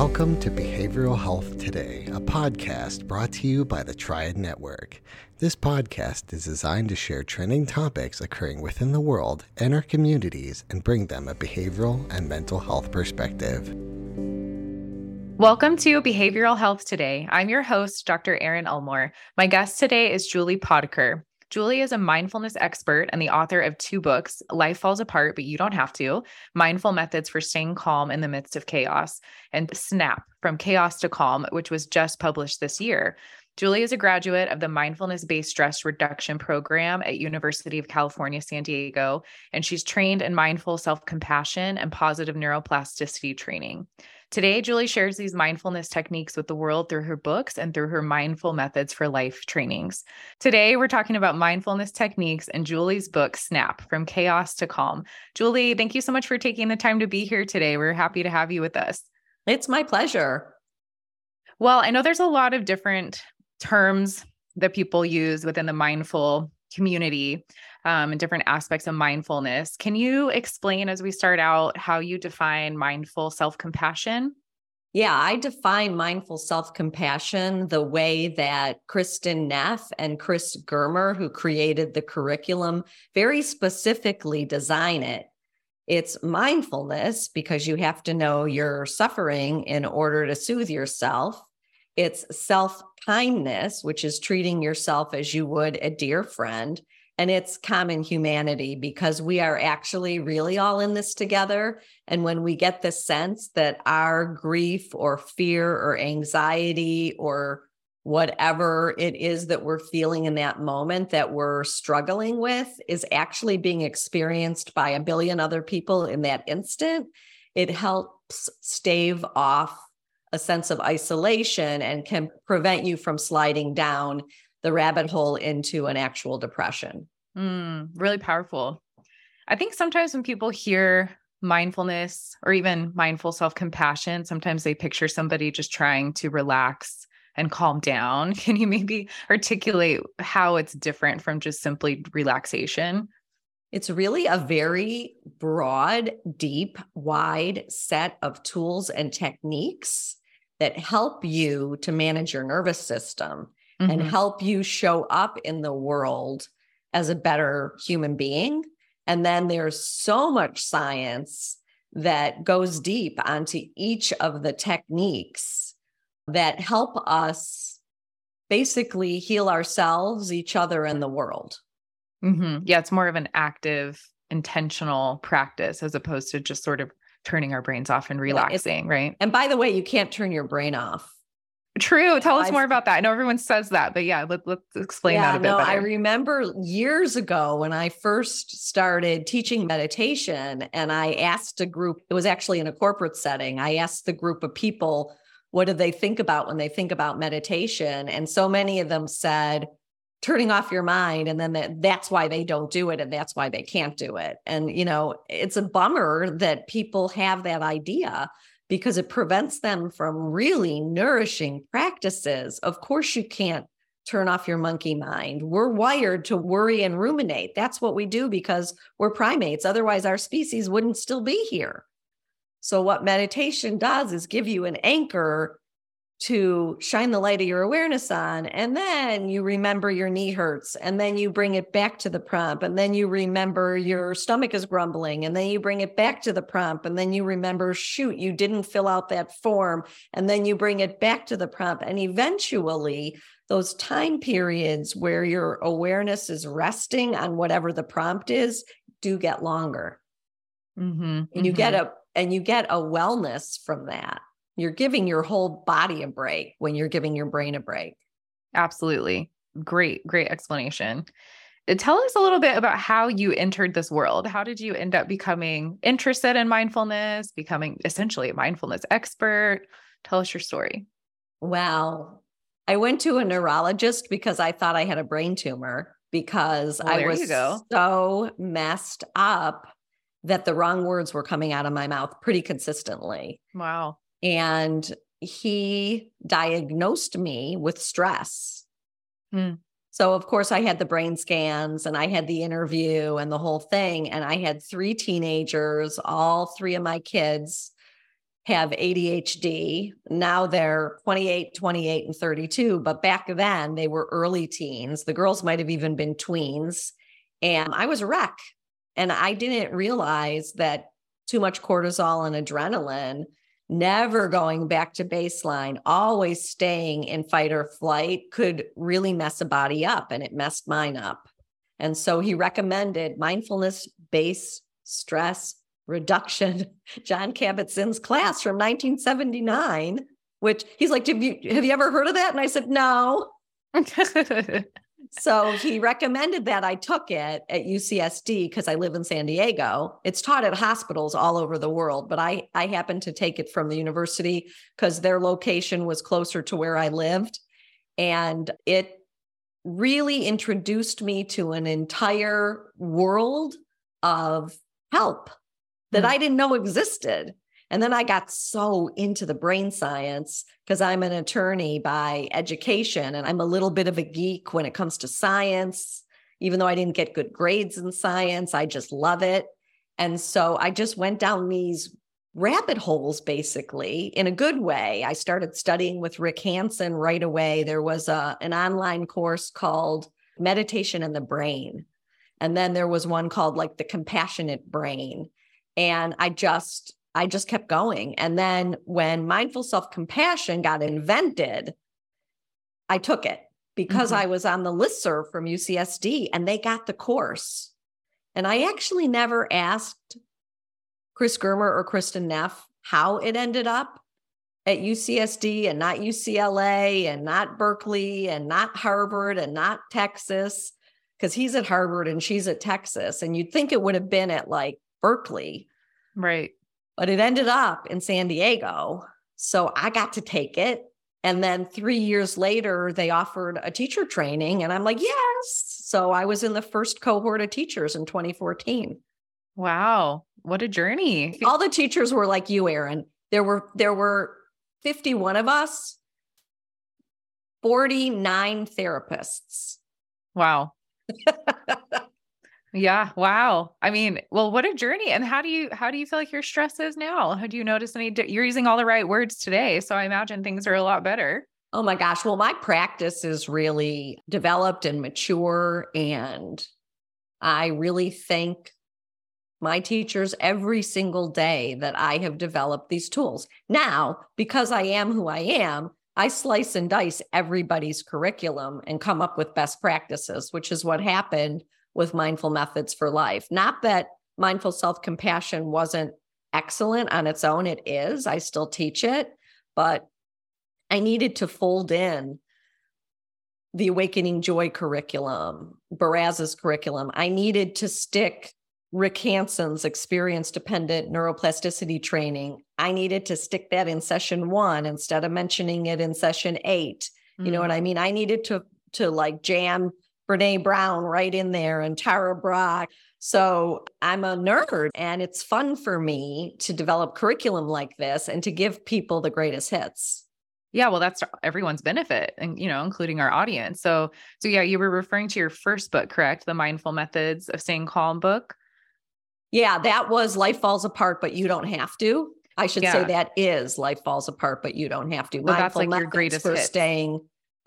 Welcome to Behavioral Health Today, a podcast brought to you by the Triad Network. This podcast is designed to share trending topics occurring within the world and our communities and bring them a behavioral and mental health perspective. Welcome to Behavioral Health Today. I'm your host, Dr. Erin Elmore. My guest today is Julie Potiker. Julie is a mindfulness expert and the author of two books, Life Falls Apart, but You Don't Have to, Mindful Methods for Staying Calm in the Midst of Chaos, and Snap, From Chaos to Calm, which was just published this year. Julie is a graduate of the Mindfulness Based Stress Reduction Program at University of California, San Diego, and she's trained in mindful self-compassion and positive neuroplasticity training. Today, Julie shares these mindfulness techniques with the world through her books and through her mindful methods for life trainings. Today, we're talking about mindfulness techniques and Julie's book, Snap From Chaos to Calm. Julie, thank you so much for taking the time to be here today. We're happy to have you with us. It's my pleasure. Well, I know there's a lot of different terms that people use within the mindful community um, and different aspects of mindfulness. Can you explain as we start out how you define mindful self compassion? Yeah, I define mindful self compassion the way that Kristin Neff and Chris Germer, who created the curriculum, very specifically design it. It's mindfulness because you have to know you're suffering in order to soothe yourself. It's self kindness, which is treating yourself as you would a dear friend and it's common humanity because we are actually really all in this together. And when we get the sense that our grief or fear or anxiety or whatever it is that we're feeling in that moment that we're struggling with is actually being experienced by a billion other people in that instant, it helps stave off a sense of isolation and can prevent you from sliding down the rabbit hole into an actual depression. Mm, really powerful. I think sometimes when people hear mindfulness or even mindful self compassion, sometimes they picture somebody just trying to relax and calm down. Can you maybe articulate how it's different from just simply relaxation? It's really a very broad, deep, wide set of tools and techniques that help you to manage your nervous system mm-hmm. and help you show up in the world as a better human being. And then there's so much science that goes deep onto each of the techniques that help us basically heal ourselves, each other, and the world. Mm-hmm. Yeah, it's more of an active, intentional practice as opposed to just sort of turning our brains off and relaxing, yeah, right? And by the way, you can't turn your brain off. True. Tell us I've, more about that. I know everyone says that, but yeah, let, let's explain yeah, that a bit. No, better. I remember years ago when I first started teaching meditation, and I asked a group, it was actually in a corporate setting. I asked the group of people, what do they think about when they think about meditation? And so many of them said, turning off your mind and then that, that's why they don't do it and that's why they can't do it and you know it's a bummer that people have that idea because it prevents them from really nourishing practices. Of course, you can't turn off your monkey mind. We're wired to worry and ruminate. That's what we do because we're primates. Otherwise, our species wouldn't still be here. So, what meditation does is give you an anchor to shine the light of your awareness on. And then you remember your knee hurts. And then you bring it back to the prompt. And then you remember your stomach is grumbling. And then you bring it back to the prompt. And then you remember, shoot, you didn't fill out that form. And then you bring it back to the prompt. And eventually, those time periods where your awareness is resting on whatever the prompt is do get longer. Mm-hmm, and you mm-hmm. get a and you get a wellness from that. You're giving your whole body a break when you're giving your brain a break. Absolutely. Great, great explanation. Uh, tell us a little bit about how you entered this world. How did you end up becoming interested in mindfulness, becoming essentially a mindfulness expert? Tell us your story. Well, I went to a neurologist because I thought I had a brain tumor because well, I was so messed up that the wrong words were coming out of my mouth pretty consistently. Wow. And he diagnosed me with stress. Hmm. So, of course, I had the brain scans and I had the interview and the whole thing. And I had three teenagers, all three of my kids have ADHD. Now they're 28, 28, and 32. But back then they were early teens. The girls might have even been tweens. And I was a wreck. And I didn't realize that too much cortisol and adrenaline, never going back to baseline, always staying in fight or flight could really mess a body up. And it messed mine up. And so he recommended mindfulness based stress reduction, Jon Kabat-Zinn's class from 1979, which he's like, have you, have you ever heard of that? And I said, no. so he recommended that I took it at UCSD because I live in San Diego. It's taught at hospitals all over the world, but I I happened to take it from the university because their location was closer to where I lived. And it really introduced me to an entire world of help that mm. I didn't know existed. And then I got so into the brain science because I'm an attorney by education and I'm a little bit of a geek when it comes to science. Even though I didn't get good grades in science, I just love it. And so I just went down these rabbit holes basically in a good way. I started studying with Rick Hanson right away. There was a, an online course called Meditation and the Brain. And then there was one called like the Compassionate Brain. And I just I just kept going. And then when mindful self compassion got invented, I took it because mm-hmm. I was on the list serve from UCSD and they got the course. And I actually never asked Chris Germer or Kristin Neff how it ended up at UCSD and not UCLA and not Berkeley and not Harvard and not Texas, because he's at Harvard and she's at Texas. And you'd think it would have been at like Berkeley. Right but it ended up in San Diego. So I got to take it. And then three years later, they offered a teacher training. And I'm like, yes. So I was in the first cohort of teachers in 2014. Wow. What a journey. All the teachers were like you, Erin. There were there were 51 of us, 49 therapists. Wow. Yeah. Wow. I mean, well, what a journey. And how do you how do you feel like your stress is now? How do you notice any you're using all the right words today. So I imagine things are a lot better. Oh my gosh. Well, my practice is really developed and mature. And I really thank my teachers every single day that I have developed these tools. Now, because I am who I am, I slice and dice everybody's curriculum and come up with best practices, which is what happened with mindful methods for life. Not that mindful self compassion wasn't excellent on its own, it is. I still teach it, but I needed to fold in the Awakening Joy curriculum, Baraz's curriculum. I needed to stick Rick Hanson's experience dependent neuroplasticity training. I needed to stick that in session one instead of mentioning it in session 8 mm-hmm. You know what mm. I mean? I needed to to like jam Brene Brown right in there and Tara Brach. So I'm a nerd and it's fun for me to develop curriculum like this and to give people the greatest hits. Yeah, well that's everyone's benefit and you know including our audience. So so yeah, you were referring to your first book, correct? The Mindful Methods of Staying Calm book. Yeah, that was Life Falls Apart but you don't have to. I should yeah. say that is Life Falls Apart but you don't have to. Well, that's like your greatest for hits. staying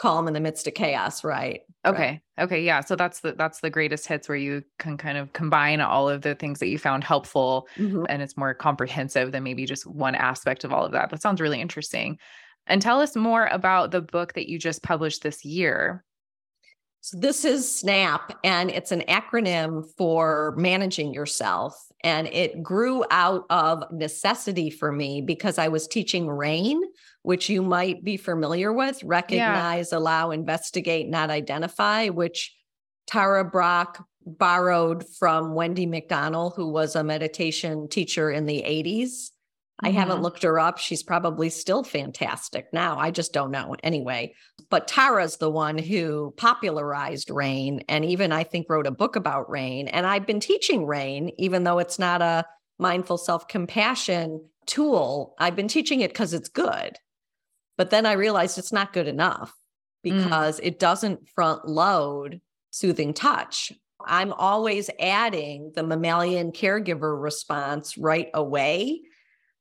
calm in the midst of chaos, right? Okay. Right. Okay. Yeah. So that's the that's the greatest hits where you can kind of combine all of the things that you found helpful mm-hmm. and it's more comprehensive than maybe just one aspect of all of that. That sounds really interesting. And tell us more about the book that you just published this year. So this is SNAP, and it's an acronym for managing yourself. And it grew out of necessity for me because I was teaching RAIN, which you might be familiar with recognize, yeah. allow, investigate, not identify, which Tara Brach borrowed from Wendy McDonnell, who was a meditation teacher in the 80s. I haven't mm-hmm. looked her up. She's probably still fantastic now. I just don't know. Anyway, but Tara's the one who popularized RAIN and even I think wrote a book about RAIN. And I've been teaching RAIN, even though it's not a mindful self compassion tool. I've been teaching it because it's good. But then I realized it's not good enough mm. because mm. it doesn't front load soothing touch. I'm always adding the mammalian caregiver response right away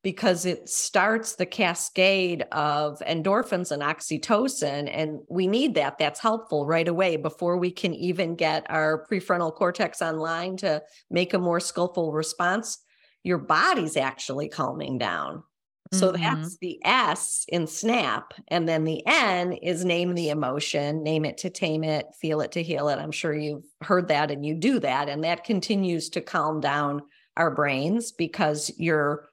because it starts the cascade of endorphins and oxytocin. And we need that. That's helpful right away before we can even get our prefrontal cortex online to make a more skillful response. Your body's actually calming down. So mm-hmm. that's the S in SNAP. And then the N is name the emotion, name it to tame it, feel it to heal it. I'm sure you've heard that and you do that. And that continues to calm down our brains because you're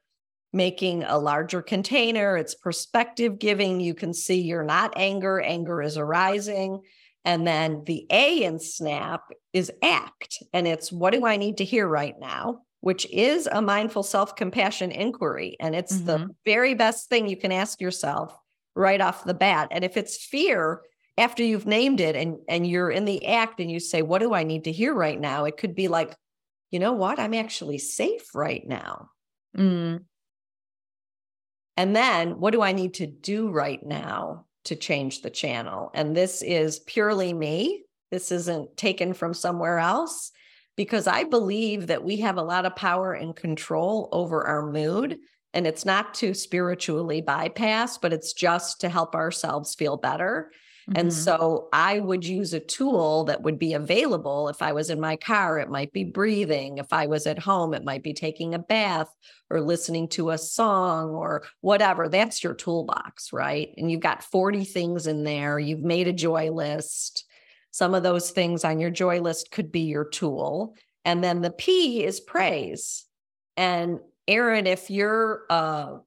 making a larger container. It's perspective giving. You can see you're not anger, anger is arising. And then the A in SNAP is act. And it's what do I need to hear right now? Which is a mindful self compassion inquiry. And it's mm-hmm. the very best thing you can ask yourself right off the bat. And if it's fear, after you've named it and, and you're in the act and you say, What do I need to hear right now? It could be like, You know what? I'm actually safe right now. Mm. And then what do I need to do right now to change the channel? And this is purely me. This isn't taken from somewhere else because I believe that we have a lot of power and control over our mood. And it's not to spiritually bypass, but it's just to help ourselves feel better. Mm-hmm. And so I would use a tool that would be available. If I was in my car, it might be breathing. If I was at home, it might be taking a bath or listening to a song or whatever. That's your toolbox, right? And you've got 40 things in there. You've made a joy list. Some of those things on your joy list could be your tool. And then the P is praise. And Erin, if you're a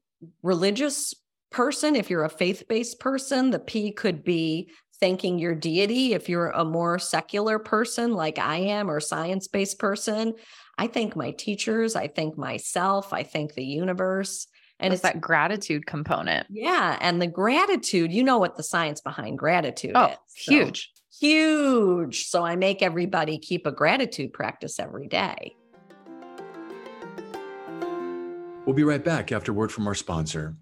religious person, if you're a faith based person, the P could be thanking your deity. If you're a more secular person like I am or science based person, I thank my teachers, I thank myself, I thank the universe. And it's that gratitude component. Yeah. And the gratitude, you know what the science behind gratitude oh, is. So, huge. Huge. So I make everybody keep a gratitude practice every day. We'll be right back after word from our sponsor.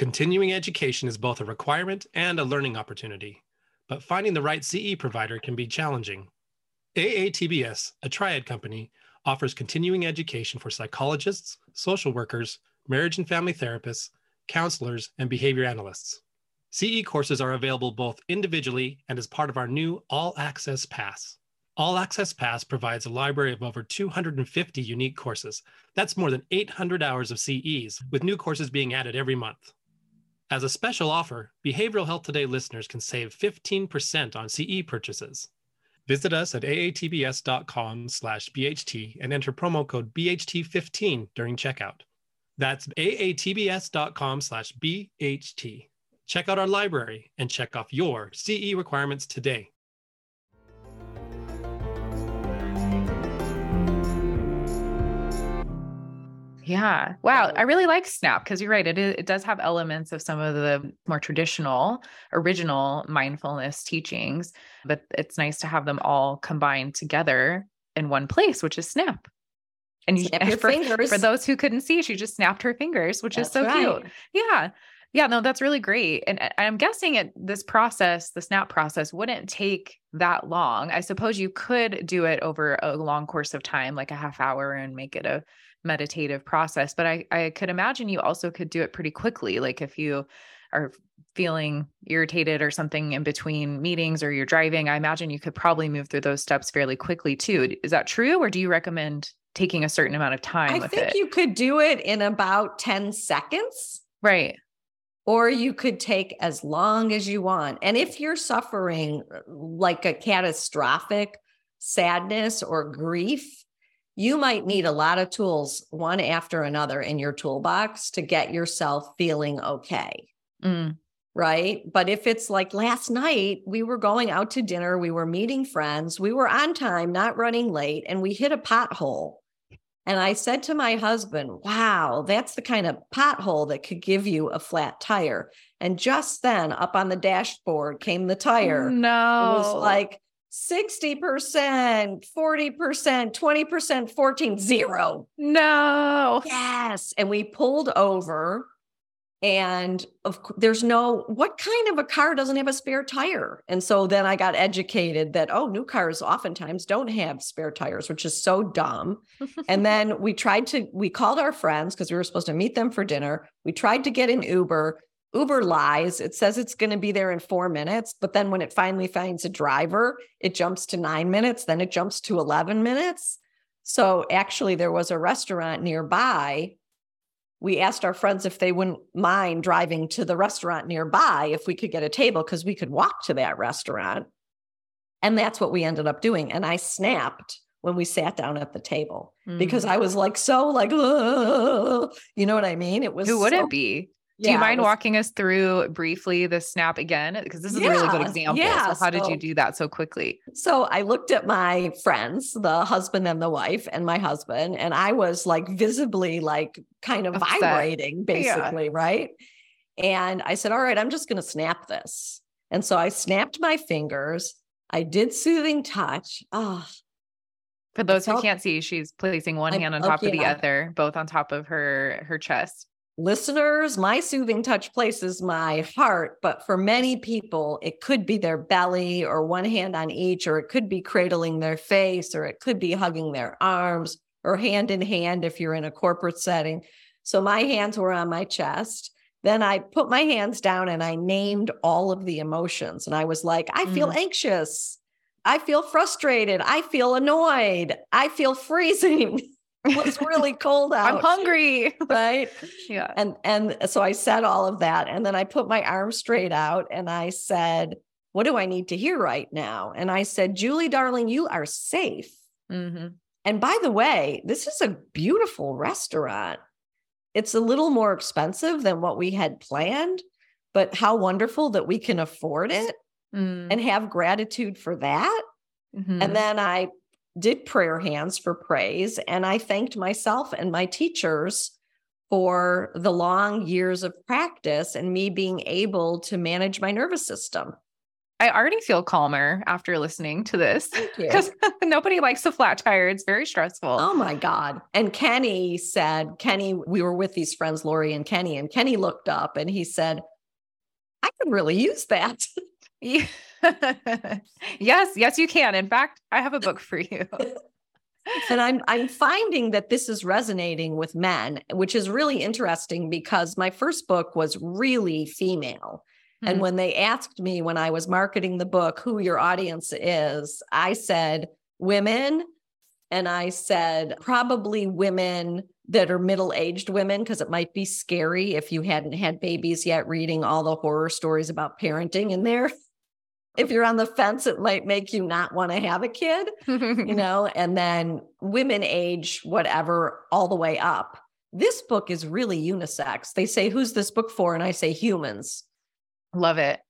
Continuing education is both a requirement and a learning opportunity, but finding the right CE provider can be challenging. AATBS, a triad company, offers continuing education for psychologists, social workers, marriage and family therapists, counselors, and behavior analysts. CE courses are available both individually and as part of our new All Access Pass. All Access Pass provides a library of over 250 unique courses. That's more than 800 hours of CEs, with new courses being added every month. As a special offer, Behavioral Health Today listeners can save 15% on CE purchases. Visit us at aatbs.com slash BHT and enter promo code BHT15 during checkout. That's aatbs.com slash BHT. Check out our library and check off your CE requirements today. Yeah. Wow. I really like Snap because you're right. It, it does have elements of some of the more traditional, original mindfulness teachings, but it's nice to have them all combined together in one place, which is Snap. And you snap your for, fingers. For those who couldn't see, she just snapped her fingers, which that's is so right. cute. Yeah. Yeah, no, that's really great. And I'm guessing it this process, the snap process, wouldn't take that long. I suppose you could do it over a long course of time, like a half hour, and make it a meditative process. But I, I could imagine you also could do it pretty quickly. Like if you are feeling irritated or something in between meetings or you're driving, I imagine you could probably move through those steps fairly quickly too. Is that true? Or do you recommend taking a certain amount of time I think it? you could do it in about 10 seconds. Right. Or you could take as long as you want. And if you're suffering uh, like a catastrophic sadness or grief, you might need a lot of tools, one after another, in your toolbox to get yourself feeling okay. Mm. Right. But if it's like last night, we were going out to dinner, we were meeting friends, we were on time, not running late, and we hit a pothole. And I said to my husband, wow, that's the kind of pothole that could give you a flat tire. And just then, up on the dashboard came the tire. No. It was like, 60%, 40%, 20%, 14, zero. No. Yes. And we pulled over and of there's no what kind of a car doesn't have a spare tire and so then i got educated that oh new cars oftentimes don't have spare tires which is so dumb and then we tried to we called our friends because we were supposed to meet them for dinner we tried to get an uber uber lies it says it's going to be there in four minutes but then when it finally finds a driver it jumps to nine minutes then it jumps to 11 minutes so actually there was a restaurant nearby we asked our friends if they wouldn't mind driving to the restaurant nearby if we could get a table because we could walk to that restaurant. And that's what we ended up doing. And I snapped when we sat down at the table because Mm. I was like, so like, "Ugh," you know what I mean? It was Who would so- it be? Do you Yeah, mind was- walking us through briefly the snap again? Because this is a really good example. yeah, so how did you do that so quickly? So I looked at my friends, the husband and the wife, and my husband, and I was like visibly like kind of Upset. vibrating, basically, right? And I said, All right, I'm just going to snap this. And so I snapped my fingers. I did soothing touch. Oh, For those who can't see, she's placing one I- hand on oh, top of the yeah. other, both on top of her her chest. Listeners, my soothing touch places my heart, but for many people, it could be their belly or one hand on each, or it could be cradling their face, or it could be hugging their arms, or hand in hand if you're in a corporate setting. So my hands were on my chest. Then I put my hands down and I named all of the emotions. And I was like, I feel mm. anxious. I feel frustrated. I feel annoyed. I feel freezing. it's really cold out. I'm hungry. Right yeah. and and so i said all of that and then i put my arm straight out and i said what do i need to hear right now and i said julie darling you are safe hmm and by the way this is a beautiful restaurant it's a little more expensive than what we had planned but how wonderful that we can afford it Mm-hmm. and have gratitude for that and then I did prayer hands for praise. And I thanked myself and my teachers for the long years of practice and me being able to manage my nervous system. I already feel calmer after listening to this because nobody likes a flat tire. It's very stressful. Oh my God. And Kenny said, Kenny, we were with these friends, Lori and Kenny, and Kenny looked up and he said, I could really use that. Yes, yes, you can. In fact, I have a book for you. and I'm I'm finding that this is resonating with men, which is really interesting because my first book was really female. And Mhm. when they asked me when I was marketing the book who your audience is, I said women. And I said probably women that are middle aged women, because it might be scary if you hadn't had babies yet, reading all the horror stories about parenting in there. If you're on the fence, it might make you not want to have a kid you know, and then women age whatever all the way up. This book is really unisex. They say, Who's this book for? And I say, Humans. Love it.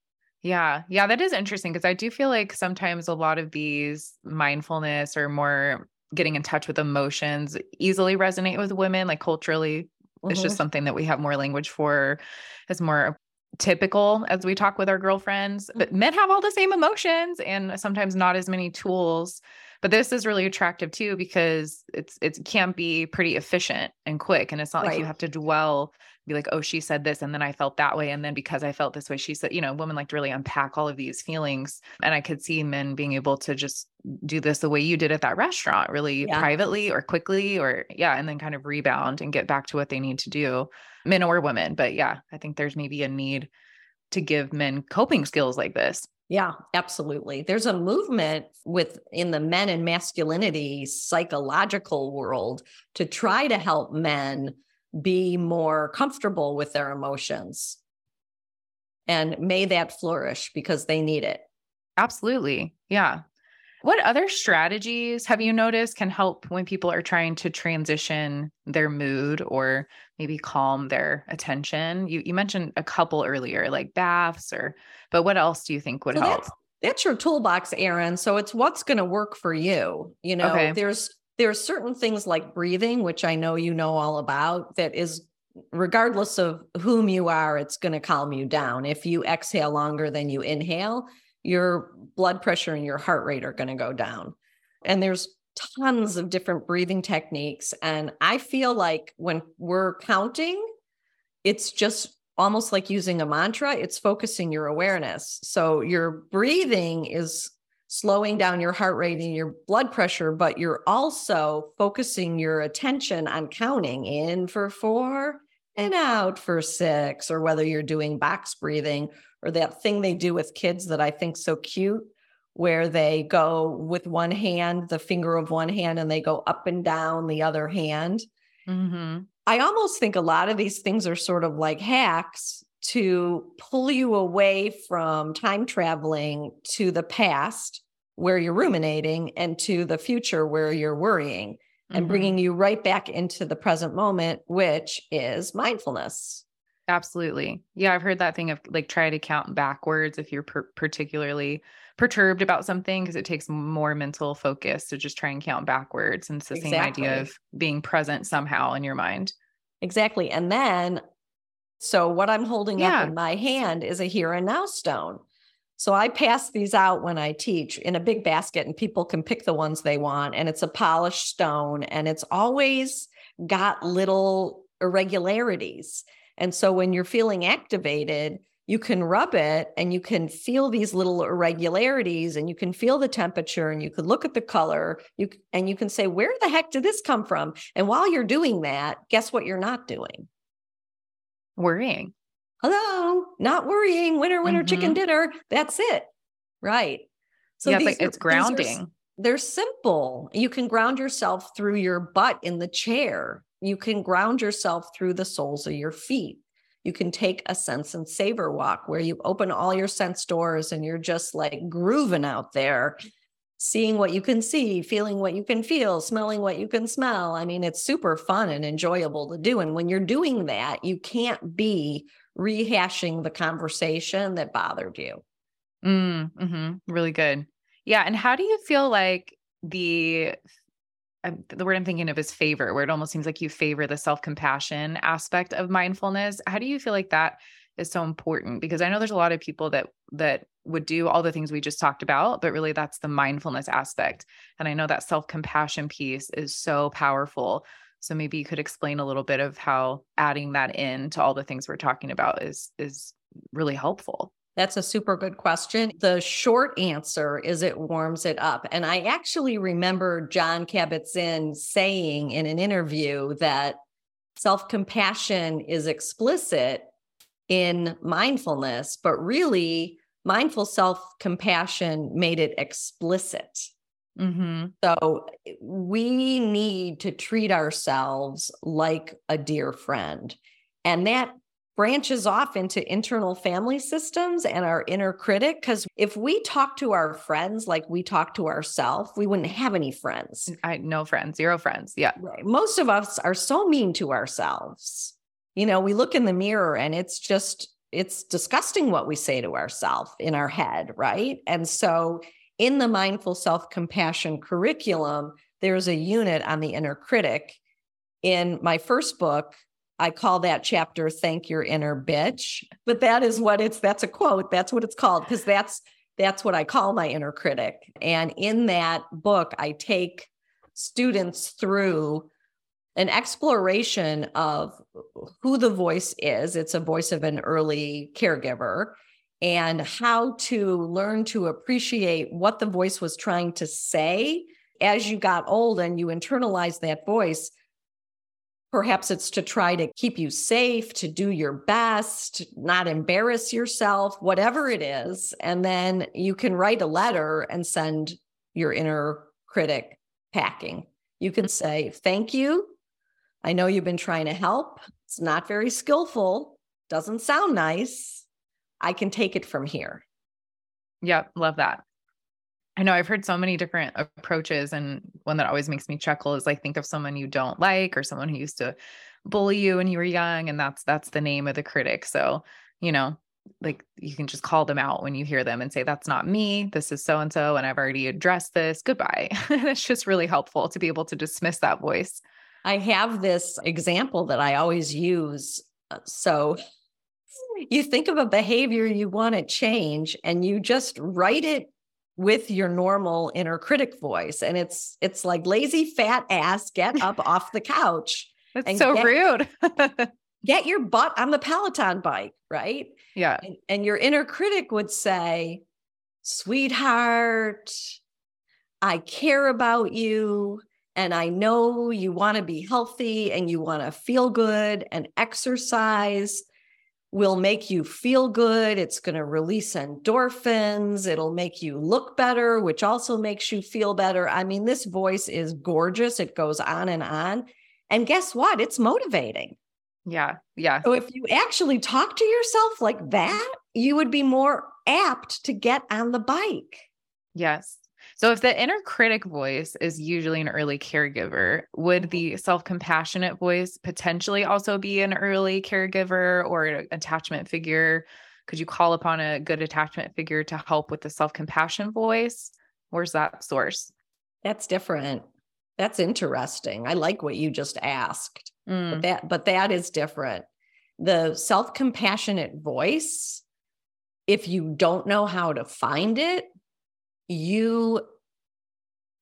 Yeah. Yeah. That is interesting because I do feel like sometimes a lot of these mindfulness or more getting in touch with emotions easily resonate with women, like culturally. It's Mhm. just something that we have more language for, is more typical as we talk with our girlfriends. Mm. But men have all the same emotions and sometimes not as many tools. But this is really attractive too because it's it can be pretty efficient and quick. And it's not like you have to dwell, be like, oh, she said this, and then I felt that way. And then because I felt this way, she said, you know, women like to really unpack all of these feelings. And I could see men being able to just do this the way you did at that restaurant, really Yeah. privately or quickly, or yeah, and then kind of rebound and get back to what they need to do, men or women. But yeah, I think there's maybe a need to give men coping skills like this. Yeah, absolutely. There's a movement with in the men and masculinity psychological world to try to help men be more comfortable with their emotions. And may that flourish because they need it. Absolutely. Yeah. What other strategies have you noticed can help when people are trying to transition their mood or maybe calm their attention? You you mentioned a couple earlier, like baths or but what else do you think would So help? that's that's your toolbox, Erin. So it's what's going to work for you. You know, Okay. there's there's certain things like breathing, which I know you know all about, that is regardless of whom you are, it's going to calm you down. If you exhale longer than you inhale, your blood pressure and your heart rate are going to go down. And there's tons of different breathing techniques. And I feel like when we're counting, it's just almost like using a mantra, it's focusing your awareness. So your breathing is slowing down your heart rate and your blood pressure, but you're also focusing your attention on counting in for four and out for six, or whether you're doing box breathing or that thing they do with kids that I think so cute, where they go with one hand, the finger of one hand, and they go up and down the other hand. Mm-hmm. I almost think a lot of these things are sort of like hacks to pull you away from time traveling to the past where you're ruminating and to the future where you're worrying mm-hmm. and bringing you right back into the present moment, which is mindfulness. Absolutely. Yeah, I've heard that thing of like try to count backwards if you're per- particularly perturbed about something because it takes more mental focus to just try and count backwards. And it's the exactly. same idea of being present somehow in your mind. Exactly. And then, so what I'm holding yeah. up in my hand is a here and now stone. So I pass these out when I teach in a big basket, and people can pick the ones they want. And it's a polished stone, and it's always got little irregularities. And so when you're feeling activated, you can rub it and you can feel these little irregularities and you can feel the temperature and you can look at the color you and you can say where the heck did this come from? And while you're doing that guess what you're not doing? Worrying. Hello? Not worrying. Winner winner mm-hmm. chicken dinner. That's it. Right. So yeah, it's, like, it's grounding. are, they're simple. You can ground yourself through your butt in the chair. You can ground yourself through the soles of your feet you can take a sense and savor walk where you open all your sense doors and you're just like grooving out there, seeing what you can see, feeling what you can feel, smelling what you can smell. I mean, it's super fun and enjoyable to do. And when you're doing that, you can't be rehashing the conversation that bothered you. Mm, hmm Really good. Yeah. And how do you feel like the I'm, the word I'm thinking of is favor, where it almost seems like you favor the self compassion aspect of mindfulness. How do you feel like that is so important? Because I know there's a lot of people that that would do all the things we just talked about, but really that's the mindfulness aspect. And I know that self compassion piece is so powerful. So maybe you could explain a little bit of how adding that in to all the things we're talking about is is really helpful. That's a super good question. The short answer is it warms it up. And I actually remember Jon Kabat-Zinn saying in an interview that self compassion is explicit in mindfulness, but really, mindful self compassion made it explicit. Mm-hmm. So we need to treat ourselves like a dear friend. And that branches off into internal family systems and our inner critic. Because if we talk to our friends like we talk to ourselves, we wouldn't have any friends. I no friends, zero friends. Yeah. Right. Most of us are so mean to ourselves. You know, we look in the mirror and it's just, it's disgusting what we say to ourselves in our head. Right. And so in the mindful self compassion curriculum, there's a unit on the inner critic. In my first book, I call that chapter Thank Your Inner Bitch. But that is what it's that's a quote. That's what it's called because that's that's what I call my inner critic. And in that book, I take students through an exploration of who the voice is. It's a voice of an early caregiver and how to learn to appreciate what the voice was trying to say as you got old and you internalized that voice Perhaps it's to try to keep you safe, to do your best, not embarrass yourself, whatever it is. And then you can write a letter and send your inner critic packing. You can say, Thank you. I know you've been trying to help. It's not very skillful, doesn't sound nice. I can take it from here. Yep, love that. I know I've heard so many different approaches, and one that always makes me chuckle is like think of someone you don't like or someone who used to bully you when you were young, and that's that's the name of the critic. So, you know, like you can just call them out when you hear them and say, That's not me. This is so and so, and I've already addressed this. Goodbye. it's just really helpful to be able to dismiss that voice. I have this example that I always use. Uh, so you think of a behavior you want to change and you just write it with your normal inner critic voice and it's it's like lazy fat ass get up off the couch that's so get, rude get your butt on the Peloton bike, right? Yeah. And, and your inner critic would say, sweetheart, I care about you. And I know you want to be healthy and you want to feel good and exercise will make you feel good. It's going to release endorphins. It'll make you look better, which also makes you feel better. I mean, this voice is gorgeous. It goes on and on. And guess what? It's motivating. Yeah. Yeah. So if you actually talk to yourself like that, you would be more apt to get on the bike. Yes. So if the inner critic voice is usually an early caregiver, would the self-compassionate voice potentially also be an early caregiver or an attachment figure? Could you call upon a good attachment figure to help with the self-compassion voice? Where's that source? That's different. That's interesting. I like what you just asked. Mm. But that but that is different. The self-compassionate voice if you don't know how to find it, you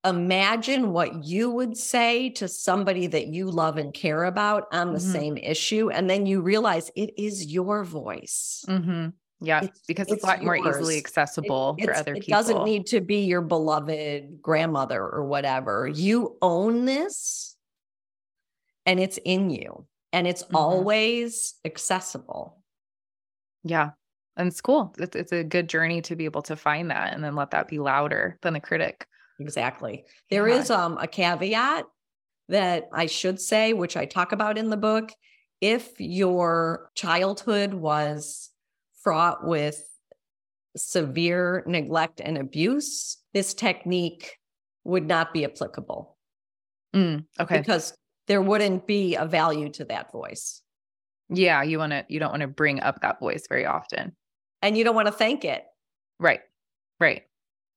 imagine what you would say to somebody that you love and care about on the Mhm. same issue. And then you realize it is your voice. Mhm. Yeah, It's- because it's, a lot more easily accessible It- for other it people. It doesn't need to be your beloved grandmother or whatever. You own this and it's in you and it's Mhm. always accessible. Yeah. And it's cool. It's, it's a good journey to be able to find that and then let that be louder than the critic. Exactly. There Yeah. is um, a caveat that I should say, which I talk about in the book. If your childhood was fraught with severe neglect and abuse, this technique would not be applicable Mm, okay. because there wouldn't be a value to that voice. Yeah. You want to, you don't want to bring up that voice very often. And you don't want to thank it. Right. Right.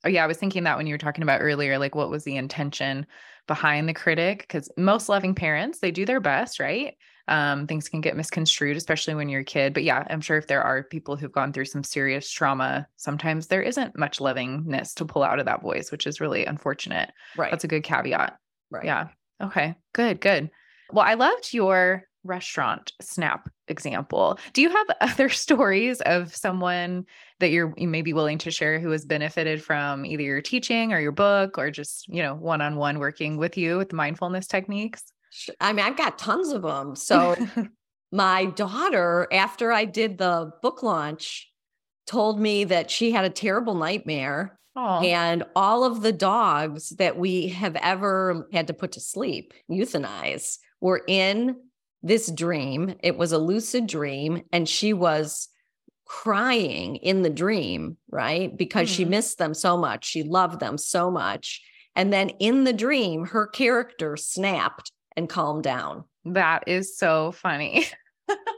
Oh, yeah. I was thinking that when you were talking about earlier, like what was the intention behind the critic? Because most loving parents, they do their best, right? Um, things can get misconstrued, especially when you're a kid. But yeah, I'm sure if there are people who've gone through some serious trauma, sometimes there isn't much lovingness to pull out of that voice, which is really unfortunate. Right. That's a good caveat. right. Yeah. Okay. Good. Good. Well, I loved your restaurant snap example. Do you have other stories of someone that you're you may be willing to share who has benefited from either your teaching or your book or just, you know, one-on-one working with you with mindfulness techniques? I mean, I've got tons of them. So my daughter, after I did the book launch, told me that she had a terrible nightmare. oh, And all of the dogs that we have ever had to put to sleep, euthanize, were in this dream. It was a lucid dream. And she was crying in the dream, right? Because she Mhm. missed them so much. She loved them so much. And then in the dream, her character snapped and calmed down. that is so funny.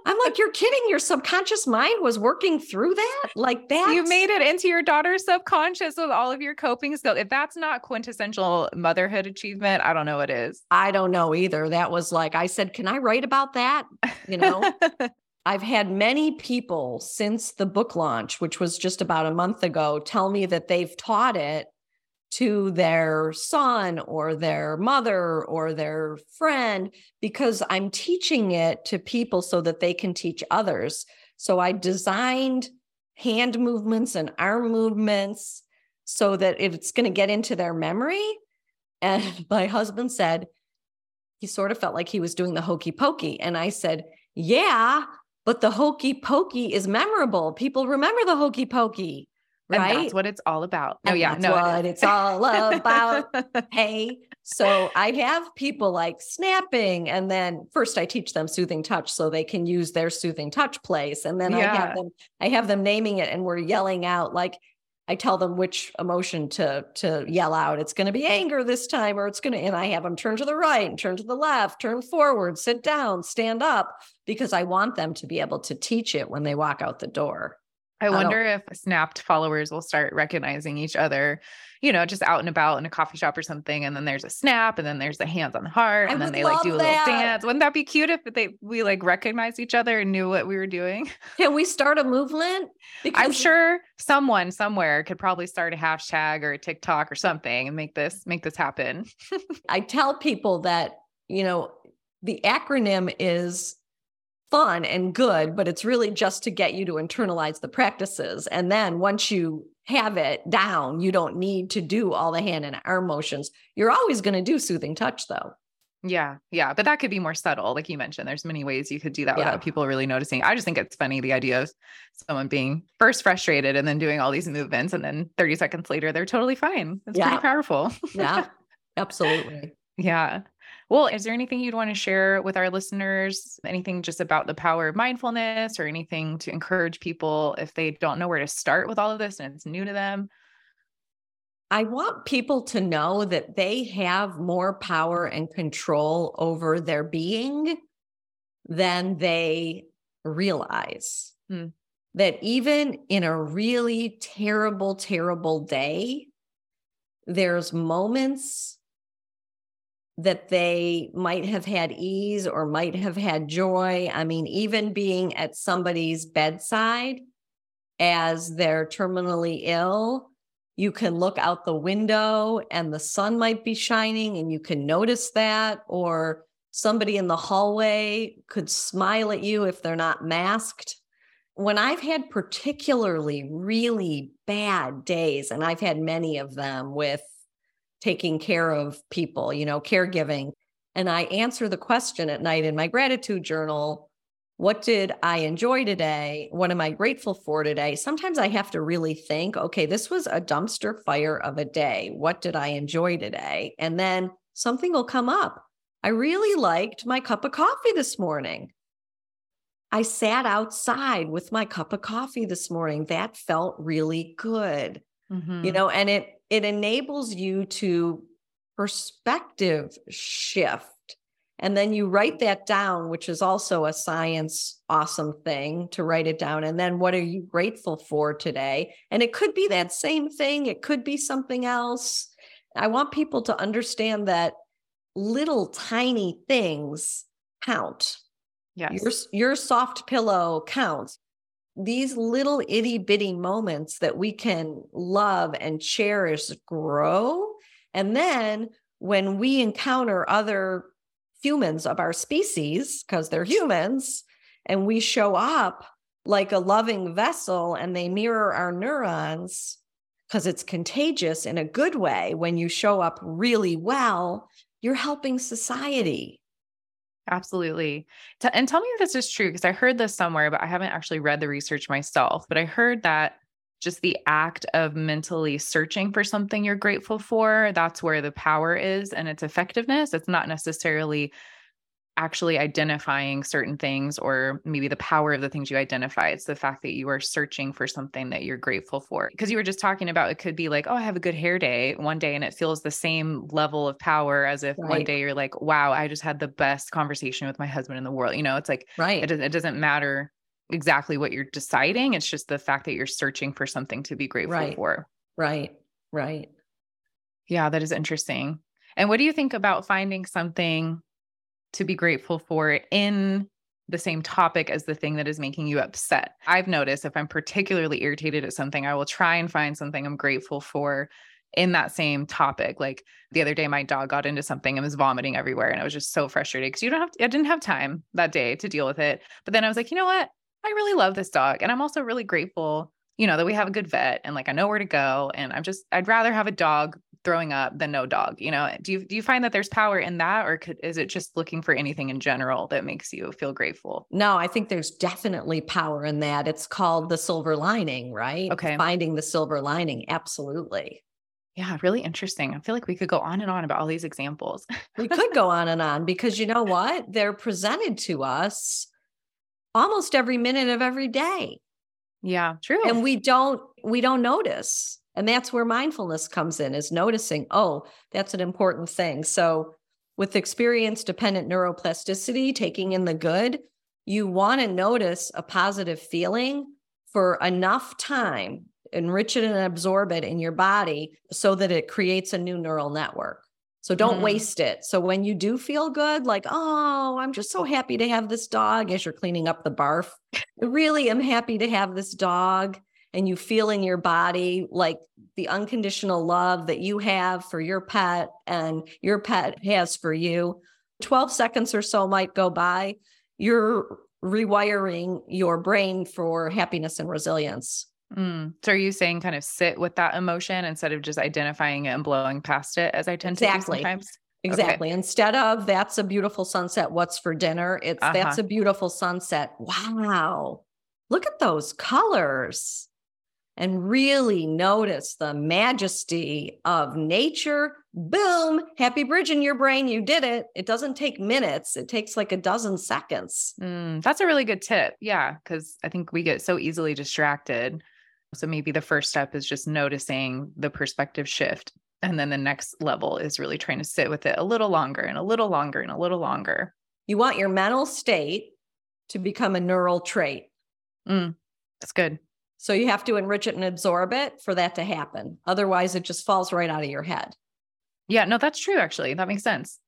I'm like, you're kidding. Your subconscious mind was working through that? Like that? you made it into your daughter's subconscious with all of your coping skills. If that's not quintessential motherhood achievement, I don't know what is. I don't know either. That was like, I said, can I write about that? You know, I've had many people since the book launch, which was just about a month ago, tell me that they've taught it to their son or their mother or their friend because I'm teaching it to people so that they can teach others. So I designed hand movements and arm movements so that it's going to get into their memory. And my husband said, he sort of felt like he was doing the hokey pokey. And I said, Yeah, but the hokey pokey is memorable. People remember the hokey pokey, And right? that's what it's all about. No, And yeah, no. what it's all about. hey, so I have people like snapping, and then first I teach them soothing touch so they can use their soothing touch place, and then I have them I have them naming it, and we're yelling out like I tell them which emotion to to yell out. It's going to be anger this time, or it's going to, and I have them turn to the right and turn to the left, turn forward, sit down, stand up, because I want them to be able to teach it when they walk out the door. I wonder if snapped followers will start recognizing each other, you know, just out and about in a coffee shop or something. And then there's a snap and then there's the hands on the heart. I and then they like do a little dance. Wouldn't that be cute if they we like recognized each other and knew what we were doing? Can we start a movement? I'm sure someone somewhere could probably start a hashtag or a TikTok or something and make this make this happen. I tell people that, you know, the acronym is fun and good, but it's really just to get you to internalize the practices. And then once you have it down, you don't need to do all the hand and arm motions. You're always going to do soothing touch though. Yeah. Yeah. But that could be more subtle. Like you mentioned, there's many ways you could do that Yeah. without people really noticing. I just think it's funny the idea of someone being first frustrated and then doing all these movements. And then 30 seconds later, they're totally fine. It's Yeah. pretty powerful. Yeah, absolutely. Yeah. Well, is there anything you'd want to share with our listeners? Anything just about the power of mindfulness or anything to encourage people if they don't know where to start with all of this and it's new to them? I want people to know that they have more power and control over their being than they realize. Hmm. That even in a really terrible, terrible day, there's moments that they might have had ease or might have had joy. I mean, even being at somebody's bedside as they're terminally ill, you can look out the window and the sun might be shining and you can notice that or somebody in the hallway could smile at you if they're not masked when i've had particularly really bad days and i've had many of them with taking care of people you know caregiving and i answer the question at night in my gratitude journal what did I enjoy today? What am I grateful for today? Sometimes I have to really think, okay, this was a dumpster fire of a day. What did I enjoy today? And then something will come up. I really liked my cup of coffee this morning. I sat outside with my cup of coffee this morning. That felt really good. Mhm. You know, and it it enables you to perspective shift and then you write that down, which is also a science awesome thing to write it down. And then what are you grateful for today? And it could be that same thing, it could be something else. I want people to understand that little tiny things count. yes. Your, your soft pillow counts. These little itty bitty moments that we can love and cherish grow. And then when we encounter other humans of our species, because they're humans, and we show up like a loving vessel and they mirror our neurons, because it's contagious in a good way. When you show up really well, you're helping society. Absolutely. T- and tell me if this is true because I heard this somewhere, but I haven't actually read the research myself. But I heard that just the act of mentally searching for something you're grateful for, that's where the power is and its effectiveness. It's not necessarily actually identifying certain things or maybe the power of the things you identify. It's the fact that you are searching for something that you're grateful for. Because you were just talking about it could be like, oh, I have a good hair day one day and it feels the same level of power as if one day you're like, wow, I just had the best conversation with my husband in the world. You know, it's like Right. it doesn't it doesn't matter exactly what you're deciding. It's just the fact that you're searching for something to be grateful Right. for. Right. Right. Yeah, that is interesting. And what do you think about finding something to be grateful for in the same topic as the thing that is making you upset? I've noticed if I'm particularly irritated at something, I will try and find something I'm grateful for in that same topic. Like the other day, my dog got into something and was vomiting everywhere. And I was just so frustrated because you don't have, I didn't have time that day to deal with it. But then I was like, you know what? I really love this dog. And I'm also really grateful, you know, that we have a good vet and like I know where to go. And I'm just, I'd rather have a dog throwing up than no dog. You know, do you do you find that there's power in that, or could, is it just looking for anything in general that makes you feel grateful? No, I think there's definitely power in that. It's called the silver lining, right? Okay. Finding the silver lining. Absolutely. Yeah, really interesting. I feel like we could go on and on about all these examples. We could go on and on because you know what? They're presented to us almost every minute of every day. yeah, true. And we don't we don't notice. And that's where mindfulness comes in is noticing, oh, that's an important thing. So with experience dependent neuroplasticity, taking in the good, you want to notice a positive feeling for enough time, enrich it and absorb it in your body so that it creates a new neural network. So don't Mhm. waste it. So when you do feel good, like, oh, I'm just so happy to have this dog as you're cleaning up the barf. I really am happy to have this dog. And you feel in your body like the unconditional love that you have for your pet and your pet has for you. 12 seconds or so might go by. You're rewiring your brain for happiness and resilience. Mm. So are you saying kind of sit with that emotion instead of just identifying it and blowing past it as I tend exactly. to do sometimes? Exactly. Okay. Instead of that's a beautiful sunset, what's for dinner? It's uh-huh. that's a beautiful sunset. Wow. Look at those colors and really notice the majesty of nature. Boom, happy bridge in your brain. You did it. It doesn't take minutes, it takes like a dozen seconds. Mm, that's a really good tip. Yeah. Cause I think we get so easily distracted. So maybe the first step is just noticing the perspective shift. And then the next level is really trying to sit with it a little longer and a little longer and a little longer. You want your mental state to become a neural trait. Mm, that's good. So you have to enrich it and absorb it for that to happen. Otherwise, it just falls right out of your head. Yeah, no, that's true. Actually, that makes sense.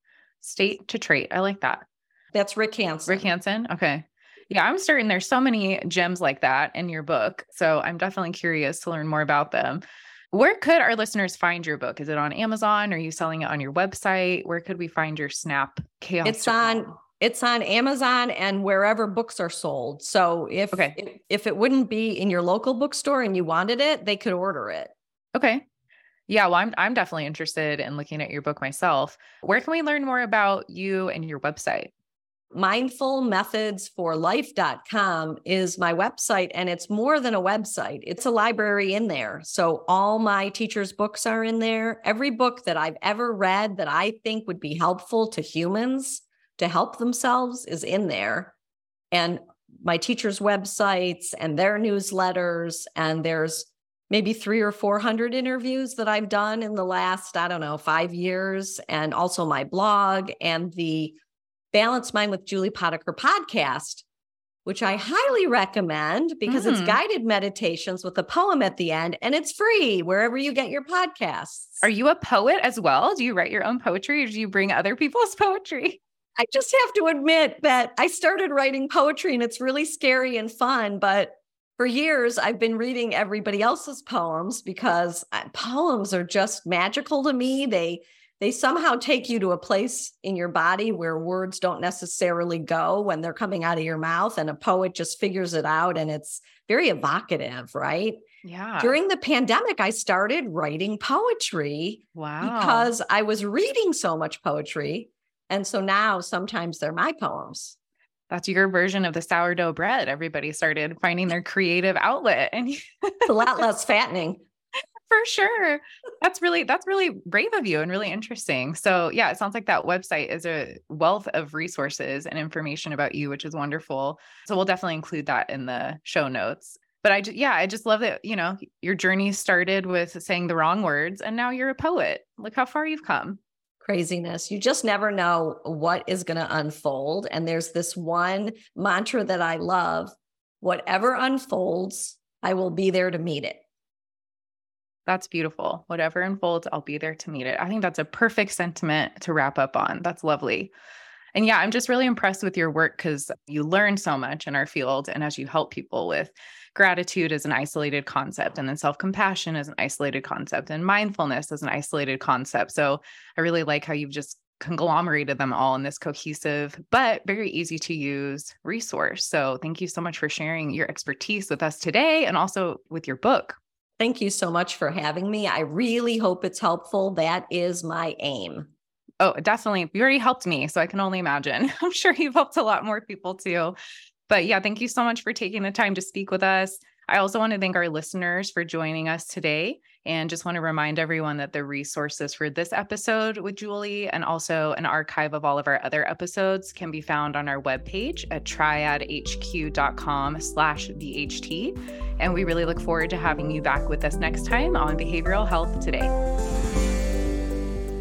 State to trait. I like that. That's Rick Hanson. Rick Hanson. Okay. Yeah, I'm certain there's so many gems like that in your book. So I'm definitely curious to learn more about them. Where could our listeners find your book? Is it on Amazon? Are you selling it on your website? Where could we find your Snap Chaos? It's on it's on Amazon and wherever books are sold. So if, okay. if if it wouldn't be in your local bookstore and you wanted it, they could order it. Okay. Yeah, well I'm I'm definitely interested in looking at your book myself. Where can we learn more about you and your website? mindfulmethodsforlife.com is my website and it's more than a website it's a library in there so all my teachers books are in there every book that i've ever read that i think would be helpful to humans to help themselves is in there. And my teachers' websites and their newsletters, and there's maybe three or 400 interviews that I've done in the last, I don't know, five years, and also my blog and the Balanced Mind with Julie Potiker podcast, which I highly recommend because mm. it's guided meditations with a poem at the end and it's free wherever you get your podcasts. Are you a poet as well? Do you write your own poetry or do you bring other people's poetry? I just have to admit that I started writing poetry and it's really scary and fun. But for years, I've been reading everybody else's poems because uh, poems are just magical to me. They they somehow take you to a place in your body where words don't necessarily go when they're coming out of your mouth and a poet just figures it out and it's very evocative right yeah during the pandemic i started writing poetry wow because i was reading so much poetry and so now sometimes they're my poems. That's your version of the sourdough bread. Everybody started finding their creative outlet and it's a lot less fattening. For sure. That's really that's really brave of you and really interesting. So, yeah, it sounds like that website is a wealth of resources and information about you, which is wonderful. So, we'll definitely include that in the show notes but I just, yeah, I just love that, you know, your journey started with saying the wrong words and now you're a poet. Look how far you've come craziness. You just never know what is going to unfold. And there's this one mantra that I love whatever unfolds, I will be there to meet it. That's beautiful. Whatever unfolds, I'll be there to meet it. I think that's a perfect sentiment to wrap up on. That's lovely. And yeah, I'm just really impressed with your work because you learn so much in our field. And as you help people with gratitude as an isolated concept, and then self compassion as an isolated concept, and mindfulness as an isolated concept. So I really like how you've just conglomerated them all in this cohesive but very easy to use resource. So thank you so much for sharing your expertise with us today and also with your book. Thank you so much for having me. I really hope it's helpful. That is my aim. Oh, definitely. You already helped me. So I can only imagine. I'm sure you've helped a lot more people too. But yeah, thank you so much for taking the time to speak with us. I also want to thank our listeners for joining us today and just want to remind everyone that the resources for this episode with Julie and also an archive of all of our other episodes can be found on our webpage at triadhq.com slash BHT. And we really look forward to having you back with us next time on Behavioral Health Today.